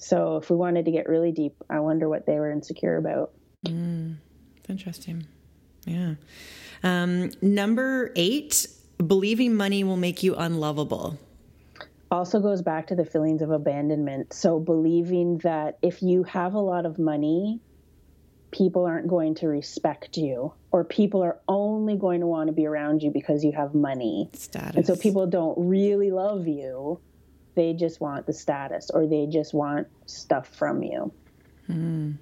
So if we wanted to get really deep, I wonder what they were insecure about. Mm, interesting. Yeah. Um, number eight, believing money will make you unlovable also goes back to the feelings of abandonment. So believing that if you have a lot of money, people aren't going to respect you or people are only going to want to be around you because you have money. Status. And so people don't really love you. They just want the status or they just want stuff from you. Mm.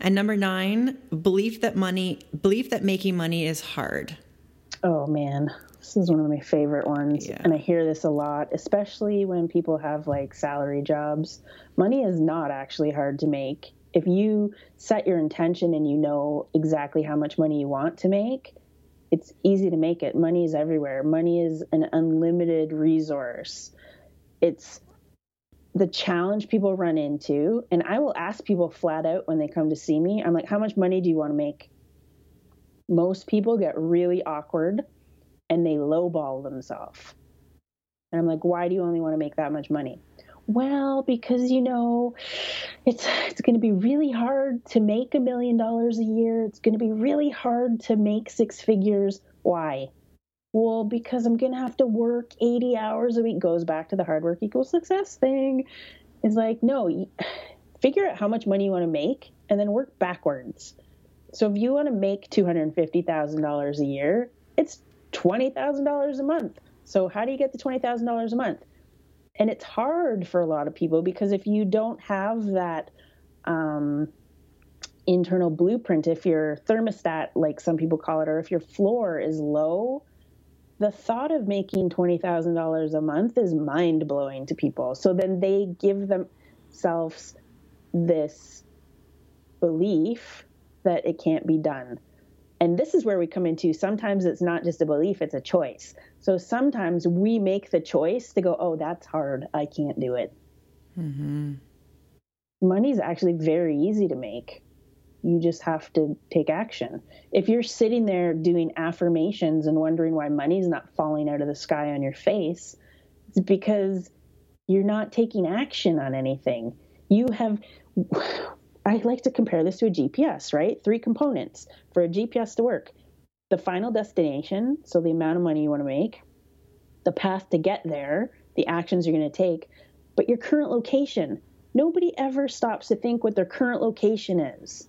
And number 9, belief that money belief that making money is hard. Oh man. This is one of my favorite ones. Yeah. And I hear this a lot, especially when people have like salary jobs. Money is not actually hard to make. If you set your intention and you know exactly how much money you want to make, it's easy to make it. Money is everywhere. Money is an unlimited resource. It's the challenge people run into, and I will ask people flat out when they come to see me, I'm like, how much money do you want to make? most people get really awkward and they lowball themselves. And I'm like, why do you only want to make that much money? Well, because you know, it's it's going to be really hard to make a million dollars a year. It's going to be really hard to make six figures. Why? Well, because I'm going to have to work 80 hours a week. Goes back to the hard work equals success thing. It's like, no, <sighs> figure out how much money you want to make and then work backwards. So if you want to make $250,000 a year, it's $20,000 a month. So how do you get the $20,000 a month? And it's hard for a lot of people because if you don't have that um, internal blueprint, if your thermostat, like some people call it, or if your floor is low, the thought of making $20,000 a month is mind blowing to people. So then they give themselves this belief that it can't be done. And this is where we come into sometimes it's not just a belief, it's a choice. So sometimes we make the choice to go, oh, that's hard. I can't do it. Mm-hmm. Money is actually very easy to make. You just have to take action. If you're sitting there doing affirmations and wondering why money's not falling out of the sky on your face, it's because you're not taking action on anything. You have I like to compare this to a GPS, right? Three components for a GPS to work the final destination, so the amount of money you want to make, the path to get there, the actions you're going to take, but your current location. Nobody ever stops to think what their current location is.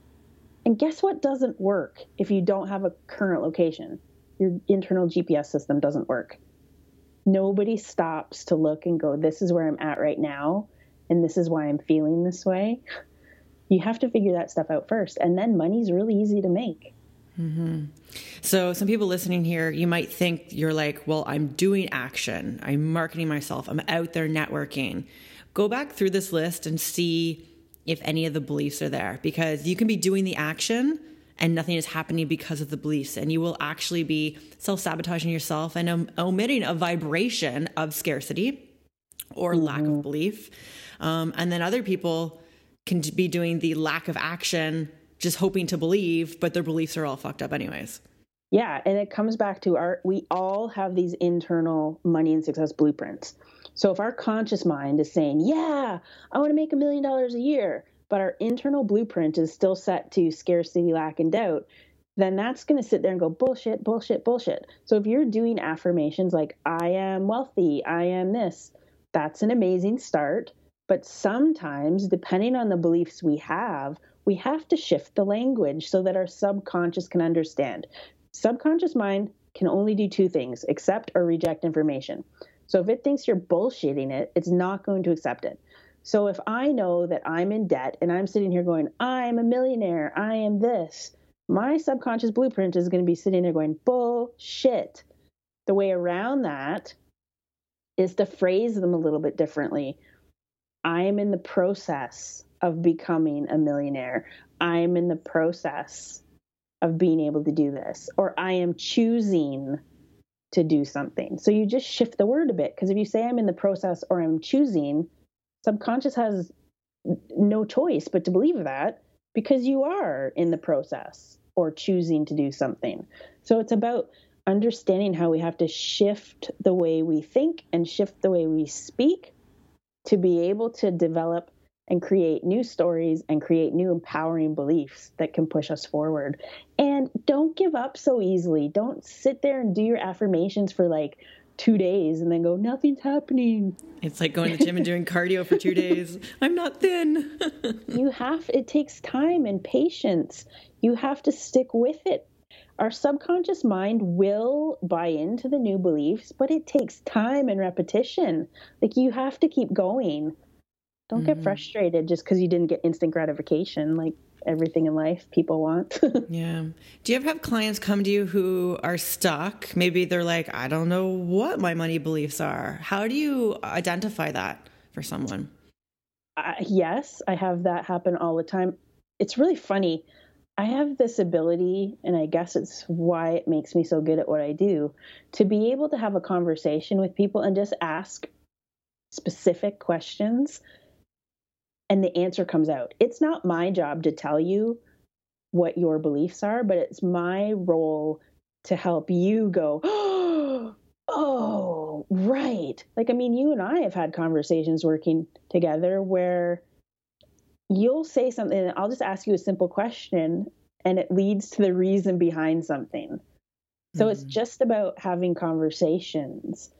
And guess what doesn't work if you don't have a current location? Your internal GPS system doesn't work. Nobody stops to look and go, this is where I'm at right now, and this is why I'm feeling this way you have to figure that stuff out first. And then money's really easy to make. Mm-hmm. So, some people listening here, you might think you're like, well, I'm doing action, I'm marketing myself, I'm out there networking. Go back through this list and see if any of the beliefs are there because you can be doing the action and nothing is happening because of the beliefs. And you will actually be self sabotaging yourself and um, omitting a vibration of scarcity or mm-hmm. lack of mm-hmm. belief. Um, and then other people, can be doing the lack of action, just hoping to believe, but their beliefs are all fucked up anyways. Yeah, and it comes back to our we all have these internal money and success blueprints. So if our conscious mind is saying, "Yeah, I want to make a million dollars a year," but our internal blueprint is still set to scarcity, lack, and doubt, then that's going to sit there and go bullshit, bullshit, bullshit. So if you're doing affirmations like I am wealthy, I am this, that's an amazing start. But sometimes, depending on the beliefs we have, we have to shift the language so that our subconscious can understand. Subconscious mind can only do two things accept or reject information. So if it thinks you're bullshitting it, it's not going to accept it. So if I know that I'm in debt and I'm sitting here going, I'm a millionaire, I am this, my subconscious blueprint is going to be sitting there going, bullshit. The way around that is to phrase them a little bit differently I am in the process of becoming a millionaire. I am in the process of being able to do this, or I am choosing to do something. So you just shift the word a bit because if you say I'm in the process or I'm choosing, subconscious has no choice but to believe that because you are in the process or choosing to do something. So it's about understanding how we have to shift the way we think and shift the way we speak to be able to develop and create new stories and create new empowering beliefs that can push us forward. And don't give up so easily. Don't sit there and do your affirmations for like two days and then go, nothing's happening. It's like going to the gym and doing <laughs> cardio for two days. I'm not thin. you have, it takes time and patience. You have to stick with it our subconscious mind will buy into the new beliefs, but it takes time and repetition. Like you have to keep going. Don't mm-hmm. get frustrated just because you didn't get instant gratification like everything in life people want. <laughs> yeah. Do you ever have clients come to you who are stuck? Maybe they're like, I don't know what my money beliefs are. How do you identify that for someone? Uh, yes, I have that happen all the time. It's really funny. I have this ability, and I guess it's why it makes me so good at what I do, to be able to have a conversation with people and just ask specific questions, and the answer comes out. It's not my job to tell you what your beliefs are, but it's my role to help you go, <gasps> oh, right. Like, I mean, you and I have had conversations working together where you'll say something, and I'll just ask you a simple question, and it leads to the reason behind something. So mm-hmm. it's just about having conversations.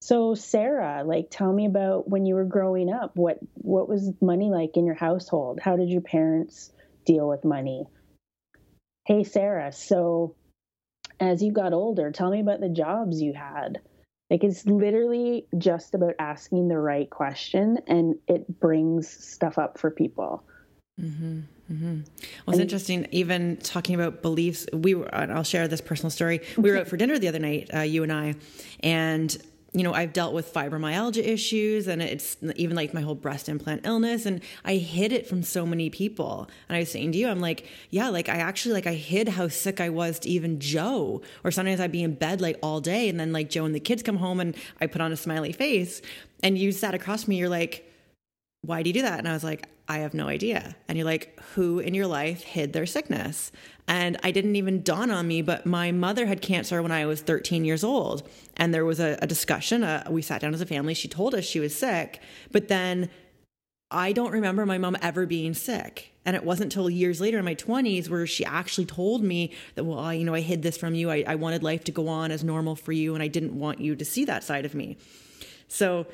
So Sarah, like tell me about when you were growing up. What what was money like in your household? How did your parents deal with money? Hey Sarah, so as you got older, tell me about the jobs you had. Like it's literally just about asking the right question and it brings stuff up for people. Mm-hmm, mm-hmm. Well, it's interesting. Even talking about beliefs, we were. I'll share this personal story. We were out for dinner the other night, uh, you and I, and you know, I've dealt with fibromyalgia issues and it's even like my whole breast implant illness. And I hid it from so many people. And I was saying to you, I'm like, yeah, like I actually, like I hid how sick I was to even Joe. Or sometimes I'd be in bed like all day. And then like Joe and the kids come home and I put on a smiley face. And you sat across me, you're like, why do you do that? And I was like, I have no idea. And you're like, who in your life hid their sickness? And I didn't even dawn on me, but my mother had cancer when I was 13 years old. And there was a, a discussion. Uh, we sat down as a family. She told us she was sick. But then I don't remember my mom ever being sick. And it wasn't until years later in my 20s where she actually told me that, well, I, you know, I hid this from you. I, I wanted life to go on as normal for you. And I didn't want you to see that side of me. So,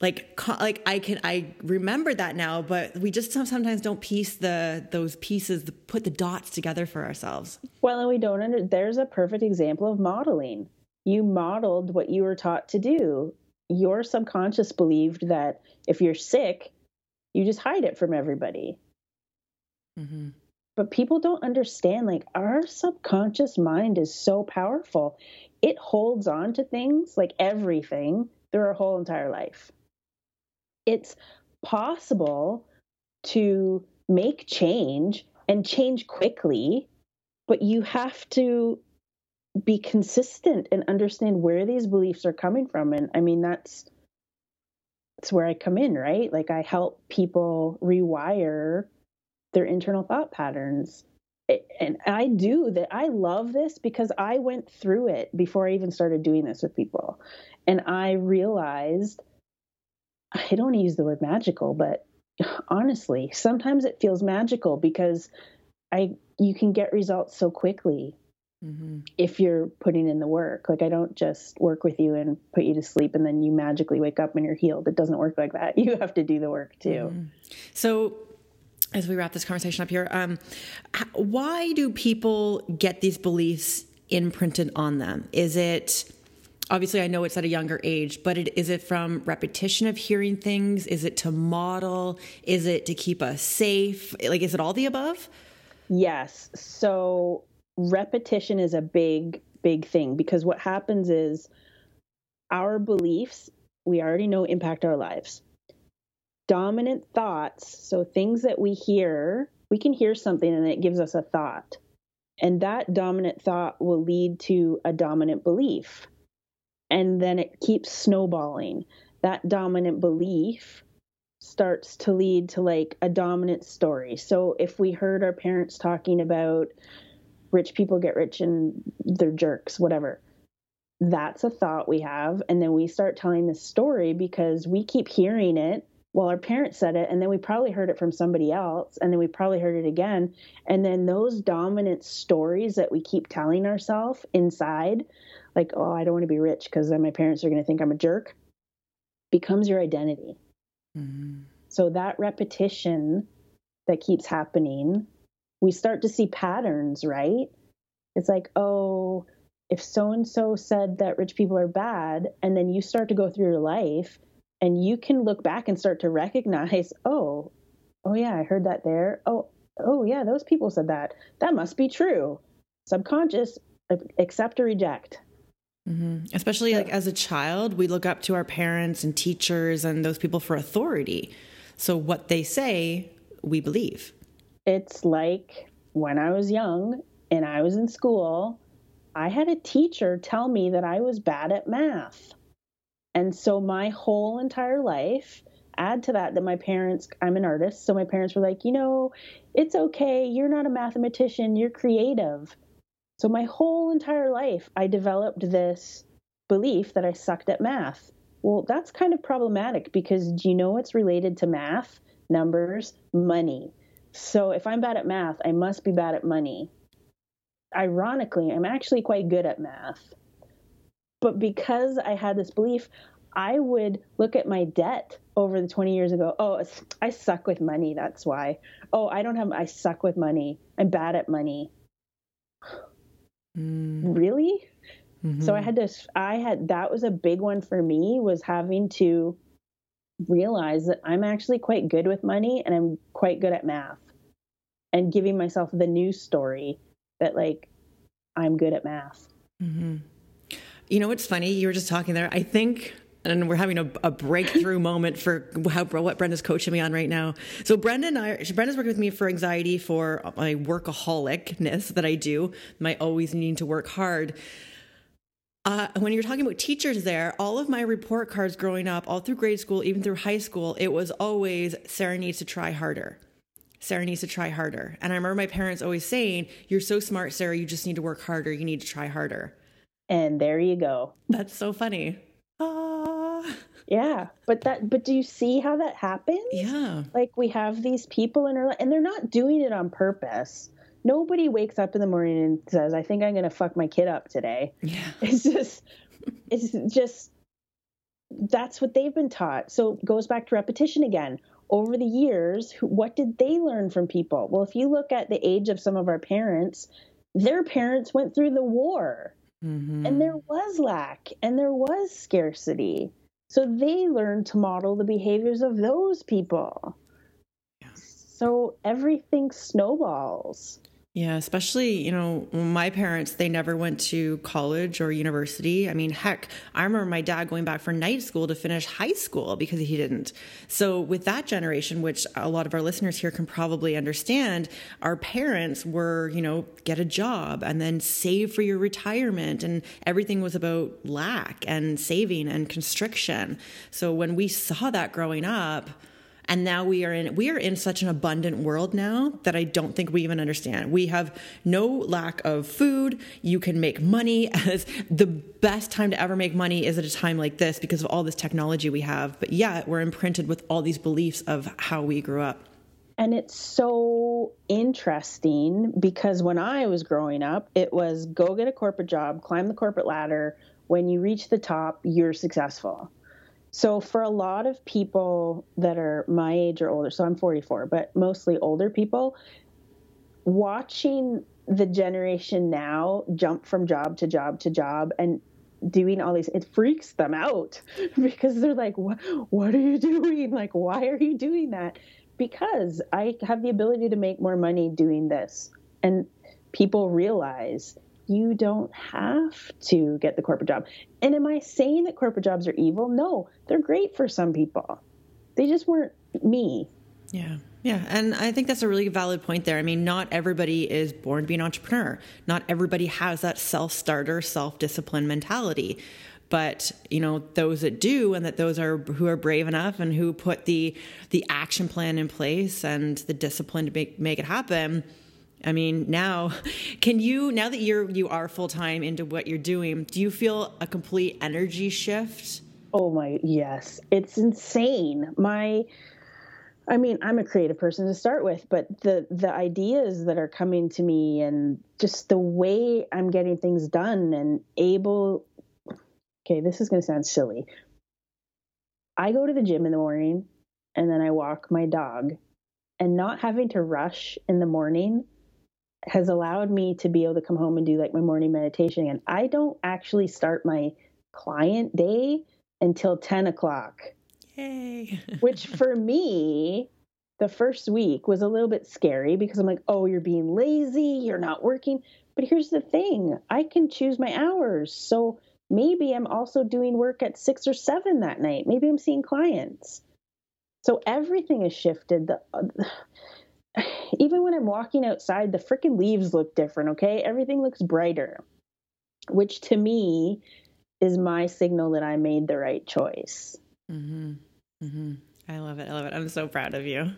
like like I can I remember that now, but we just sometimes don't piece the those pieces, put the dots together for ourselves. Well, and we don't under. There's a perfect example of modeling. You modeled what you were taught to do. Your subconscious believed that if you're sick, you just hide it from everybody. Mm-hmm. But people don't understand. Like our subconscious mind is so powerful; it holds on to things like everything through our whole entire life it's possible to make change and change quickly, but you have to be consistent and understand where these beliefs are coming from. And I mean, that's that's where I come in, right? Like I help people rewire their internal thought patterns. And I do that. I love this because I went through it before I even started doing this with people. And I realized I don't want to use the word magical, but <sighs> honestly, sometimes it feels magical because I you can get results so quickly mm-hmm. if you're putting in the work. Like I don't just work with you and put you to sleep and then you magically wake up and you're healed. It doesn't work like that. <laughs> You have to do the work too. Mm-hmm. So as we wrap this conversation up here, um, why do people get these beliefs imprinted on them? Is it obviously I know it's at a younger age, but it, is it from repetition of hearing things? Is it to model? Is it to keep us safe? Like, is it all the above? Yes. So repetition is a big, big thing because what happens is our beliefs, we already know impact our lives. Dominant thoughts, so things that we hear, we can hear something and it gives us a thought. And that dominant thought will lead to a dominant belief and then it keeps snowballing. That dominant belief starts to lead to like a dominant story. So if we heard our parents talking about rich people get rich and they're jerks, whatever, that's a thought we have. And then we start telling this story because we keep hearing it. Well, our parents said it, and then we probably heard it from somebody else, and then we probably heard it again. And then those dominant stories that we keep telling ourselves inside like, oh, I don't want to be rich because then my parents are going to think I'm a jerk, becomes your identity. Mm-hmm. So that repetition that keeps happening, we start to see patterns, right? It's like, oh, if so and so said that rich people are bad, and then you start to go through your life and you can look back and start to recognize, oh, oh yeah, I heard that there. Oh, oh yeah, those people said that. That must be true. Subconscious, accept or reject. Mm-hmm. Especially like as a child, we look up to our parents and teachers and those people for authority. So what they say, we believe. It's like when I was young and I was in school, I had a teacher tell me that I was bad at math. And so my whole entire life, add to that that my parents, I'm an artist, so my parents were like, you know, it's okay. You're not a mathematician, you're creative. So my whole entire life, I developed this belief that I sucked at math. Well, that's kind of problematic because do you know what's related to math? Numbers, money. So if I'm bad at math, I must be bad at money. Ironically, I'm actually quite good at math. But because I had this belief, I would look at my debt over the 20 years ago. Oh, I suck with money. That's why. Oh, I don't have, I suck with money. I'm bad at money. Mm. Really? Mm-hmm. So I had to, I had, that was a big one for me was having to realize that I'm actually quite good with money and I'm quite good at math and giving myself the new story that like I'm good at math. Mm-hmm. You know what's funny? You were just talking there. I think and we're having a, a breakthrough <laughs> moment for how, what Brenda's coaching me on right now. So Brenda and I, Brenda's working with me for anxiety for my workaholicness that I do, my always needing to work hard. Uh, when you're talking about teachers there, all of my report cards growing up, all through grade school, even through high school, it was always Sarah needs to try harder. Sarah needs to try harder. And I remember my parents always saying, You're so smart, Sarah, you just need to work harder. You need to try harder. And there you go. That's so funny. Ah. Yeah, but that but do you see how that happens? Yeah. Like we have these people in our life and they're not doing it on purpose. Nobody wakes up in the morning and says, "I think I'm going to fuck my kid up today." Yeah. <laughs> It's just it's just that's what they've been taught. So it goes back to repetition again. Over the years, what did they learn from people? Well, if you look at the age of some of our parents, their parents went through the war. Mm-hmm. And there was lack and there was scarcity. So they learned to model the behaviors of those people. Yeah. So everything snowballs. Yeah, especially, you know, my parents, they never went to college or university. I mean, heck, I remember my dad going back for night school to finish high school because he didn't. So, with that generation, which a lot of our listeners here can probably understand, our parents were, you know, get a job and then save for your retirement. And everything was about lack and saving and constriction. So, when we saw that growing up, and now we are in we are in such an abundant world now that I don't think we even understand. We have no lack of food. You can make money <laughs> as the best time to ever make money is at a time like this because of all this technology we have. But yet we're imprinted with all these beliefs of how we grew up. And it's so interesting because when I was growing up, it was go get a corporate job, climb the corporate ladder. When you reach the top, you're successful. So, for a lot of people that are my age or older, so I'm 44, but mostly older people, watching the generation now jump from job to job to job and doing all these, it freaks them out <laughs> because they're like, what, what are you <laughs> doing? Like, why are you doing that? Because I have the ability to make more money doing this. And people realize you don't have to get the corporate job. And am I saying that corporate jobs are evil? No, they're great for some people. They just weren't me. Yeah. Yeah. And I think that's a really valid point there. I mean, not everybody is born to be an entrepreneur. Not everybody has that self starter, self discipline mentality. But, you know, those that do and that those are who are brave enough and who put the the action plan in place and the discipline to make make it happen, I mean, now <laughs> can you now that you're you are full time into what you're doing, do you feel a complete energy shift? Oh my, yes. It's insane. My I mean, I'm a creative person to start with, but the the ideas that are coming to me and just the way I'm getting things done and able Okay, this is going to sound silly. I go to the gym in the morning and then I walk my dog and not having to rush in the morning has allowed me to be able to come home and do like my morning meditation. And I don't actually start my client day until 10 o'clock. Yay. <laughs> which for me, the first week was a little bit scary because I'm like, oh, you're being lazy, you're not working. But here's the thing I can choose my hours. So maybe I'm also doing work at six or seven that night. Maybe I'm seeing clients. So everything has shifted. The, uh, <sighs> even when I'm walking outside, the freaking leaves look different, okay? Everything looks brighter, which to me is my signal that I made the right choice. Mm-hmm. Mm-hmm. I love it. I love it. I'm so proud of you.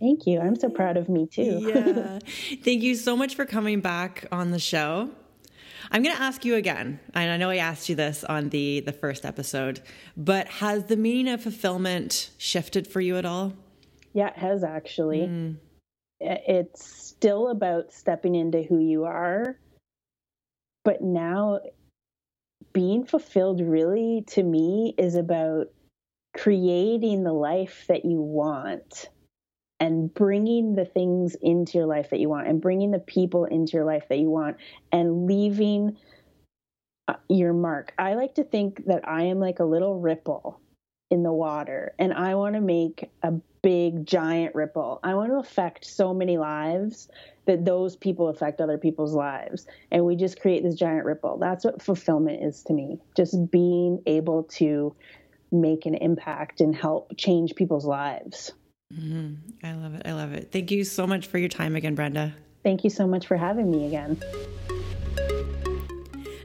Thank you. I'm so proud of me too. yeah. <laughs> Thank you so much for coming back on the show. I'm going to ask you again, and I know I asked you this on the the first episode, but has the meaning of fulfillment shifted for you at all? Yeah, it has actually. Mm. It's still about stepping into who you are, but now being fulfilled really to me is about creating the life that you want and bringing the things into your life that you want and bringing the people into your life that you want and leaving uh, your mark. I like to think that I am like a little ripple in the water and I want to make a big giant ripple. I want to affect so many lives that those people affect other people's lives and we just create this giant ripple. That's what fulfillment is to me. Just being able to make an impact and help change people's lives. Mm-hmm. I love it. I love it. Thank you so much for your time again, Brenda. Thank you so much for having me again.